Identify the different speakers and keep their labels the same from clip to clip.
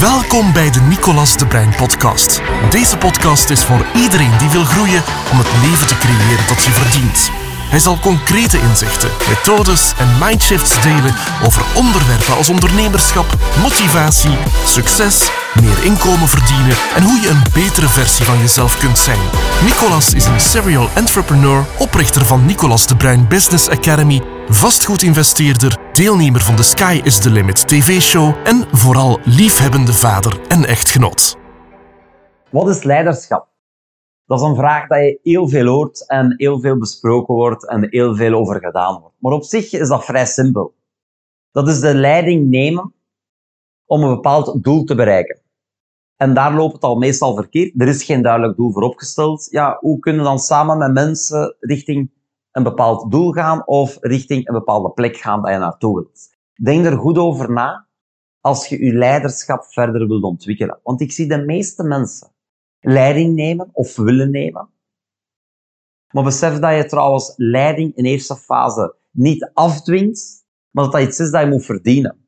Speaker 1: Welkom bij de Nicolas de Brein podcast. Deze podcast is voor iedereen die wil groeien om het leven te creëren dat je verdient. Hij zal concrete inzichten, methodes en mindshifts delen over onderwerpen als ondernemerschap, motivatie, succes, meer inkomen verdienen en hoe je een betere versie van jezelf kunt zijn. Nicolas is een serial entrepreneur, oprichter van Nicolas de Brein Business Academy, vastgoedinvesteerder, deelnemer van de Sky is the Limit TV-show en vooral liefhebbende vader en echtgenoot.
Speaker 2: Wat is leiderschap? Dat is een vraag dat je heel veel hoort en heel veel besproken wordt en heel veel over gedaan wordt. Maar op zich is dat vrij simpel. Dat is de leiding nemen om een bepaald doel te bereiken. En daar loopt het al meestal verkeerd. Er is geen duidelijk doel voor opgesteld. Ja, hoe kunnen we dan samen met mensen richting een bepaald doel gaan of richting een bepaalde plek gaan dat je naartoe wilt? Denk er goed over na als je je leiderschap verder wilt ontwikkelen. Want ik zie de meeste mensen leiding nemen of willen nemen. Maar besef dat je trouwens leiding in eerste fase niet afdwingt, maar dat dat iets is dat je moet verdienen.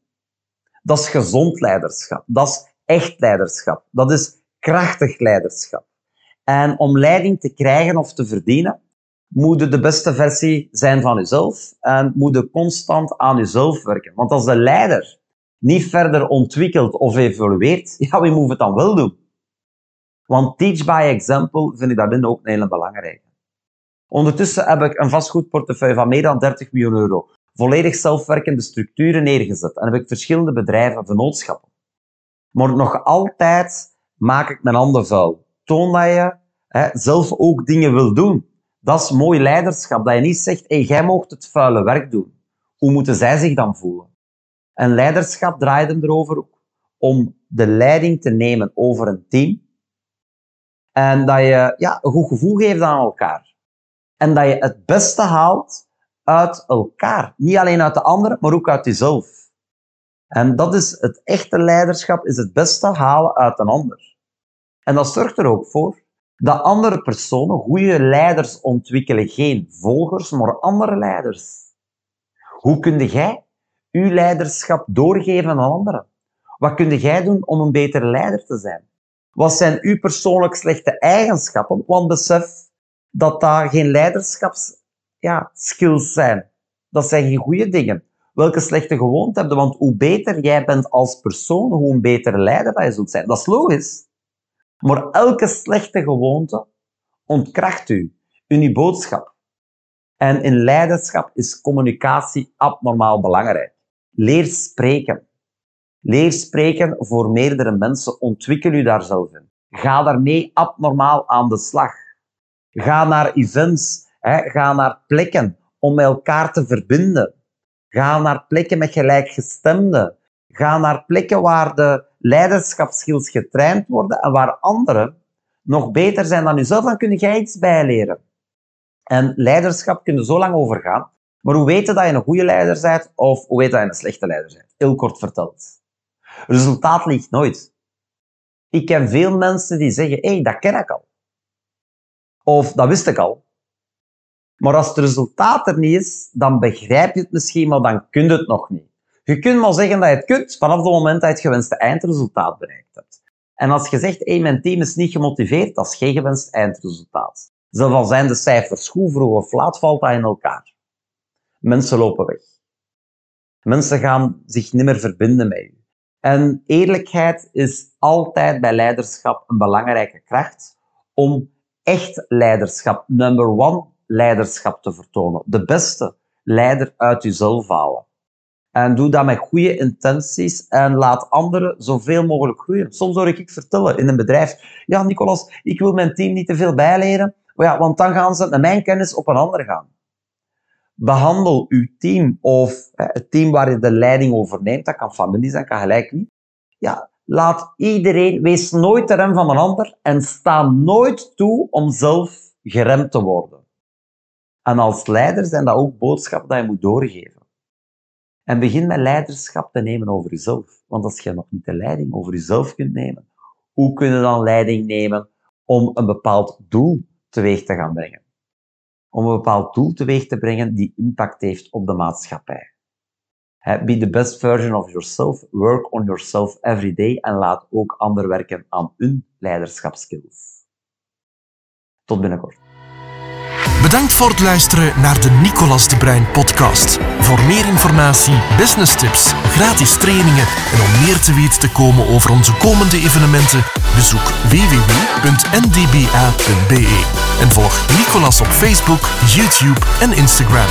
Speaker 2: Dat is gezond leiderschap. Dat is echt leiderschap. Dat is krachtig leiderschap. En om leiding te krijgen of te verdienen, moet de beste versie zijn van jezelf en moet je constant aan jezelf werken. Want als de leider niet verder ontwikkelt of evolueert, ja, wie moet het dan wel doen? Want teach by example vind ik daarin ook een hele belangrijke. Ondertussen heb ik een vastgoedportefeuille van meer dan 30 miljoen euro. Volledig zelfwerkende structuren neergezet. En heb ik verschillende bedrijven, vennootschappen. Maar nog altijd maak ik mijn handen vuil. Toon dat je hè, zelf ook dingen wil doen. Dat is mooi leiderschap. Dat je niet zegt, hey, jij moogt het vuile werk doen. Hoe moeten zij zich dan voelen? En leiderschap draait hem erover om de leiding te nemen over een team en dat je ja, een goed gevoel geeft aan elkaar. En dat je het beste haalt uit elkaar. Niet alleen uit de anderen, maar ook uit jezelf. En dat is het echte leiderschap, is het beste halen uit een ander. En dat zorgt er ook voor dat andere personen, goede leiders ontwikkelen geen volgers, maar andere leiders. Hoe kun jij uw leiderschap doorgeven aan anderen? Wat kun jij doen om een betere leider te zijn? Wat zijn uw persoonlijk slechte eigenschappen? Want besef dat daar geen leiderschapskills ja, skills zijn. Dat zijn geen goede dingen. Welke slechte gewoonten heb je? Want hoe beter jij bent als persoon, hoe een betere leider dat je zult zijn. Dat is logisch. Maar elke slechte gewoonte ontkracht u in uw boodschap. En in leiderschap is communicatie abnormaal belangrijk. Leer spreken. Leer spreken voor meerdere mensen. Ontwikkel u daar zelf in. Ga daarmee abnormaal aan de slag. Ga naar events. Hè. Ga naar plekken om elkaar te verbinden. Ga naar plekken met gelijkgestemden. Ga naar plekken waar de leiderschapskills getraind worden en waar anderen nog beter zijn dan jezelf, dan kun jij iets bijleren. En leiderschap kun je zo lang overgaan. Maar hoe weten dat je een goede leider bent of hoe weten dat je een slechte leider bent? Heel kort verteld. Resultaat ligt nooit. Ik ken veel mensen die zeggen, hé, hey, dat ken ik al. Of dat wist ik al. Maar als het resultaat er niet is, dan begrijp je het misschien, maar dan kun je het nog niet. Je kunt maar zeggen dat je het kunt vanaf het moment dat je het gewenste eindresultaat bereikt hebt. En als je zegt, hey, mijn team is niet gemotiveerd, dat is geen gewenst eindresultaat. Zelfs al zijn de cijfers goed, vroeg of laat valt dat in elkaar. Mensen lopen weg. Mensen gaan zich niet meer verbinden met je. En eerlijkheid is altijd bij leiderschap een belangrijke kracht om echt leiderschap, number one leiderschap te vertonen. De beste leider uit jezelf halen. En doe dat met goede intenties en laat anderen zoveel mogelijk groeien. Soms hoor ik vertellen in een bedrijf, ja Nicolas, ik wil mijn team niet te veel bijleren, ja, want dan gaan ze met mijn kennis op een ander gaan behandel uw team of het team waar je de leiding over neemt, dat kan familie zijn, kan gelijk niet. Ja, laat iedereen, wees nooit de rem van een ander en sta nooit toe om zelf geremd te worden. En als leider zijn dat ook boodschappen dat je moet doorgeven. En begin met leiderschap te nemen over jezelf. Want als je nog niet de leiding over jezelf kunt nemen, hoe kun je dan leiding nemen om een bepaald doel teweeg te gaan brengen? om een bepaald doel teweeg te brengen die impact heeft op de maatschappij. Be the best version of yourself. Work on yourself every day. En laat ook anderen werken aan hun leiderschapskills. Tot binnenkort.
Speaker 1: Bedankt voor het luisteren naar de Nicolas de Bruin podcast. Voor meer informatie, business tips, gratis trainingen en om meer te weten te komen over onze komende evenementen, bezoek www.ndba.be en volg Nicolas op Facebook, YouTube en Instagram.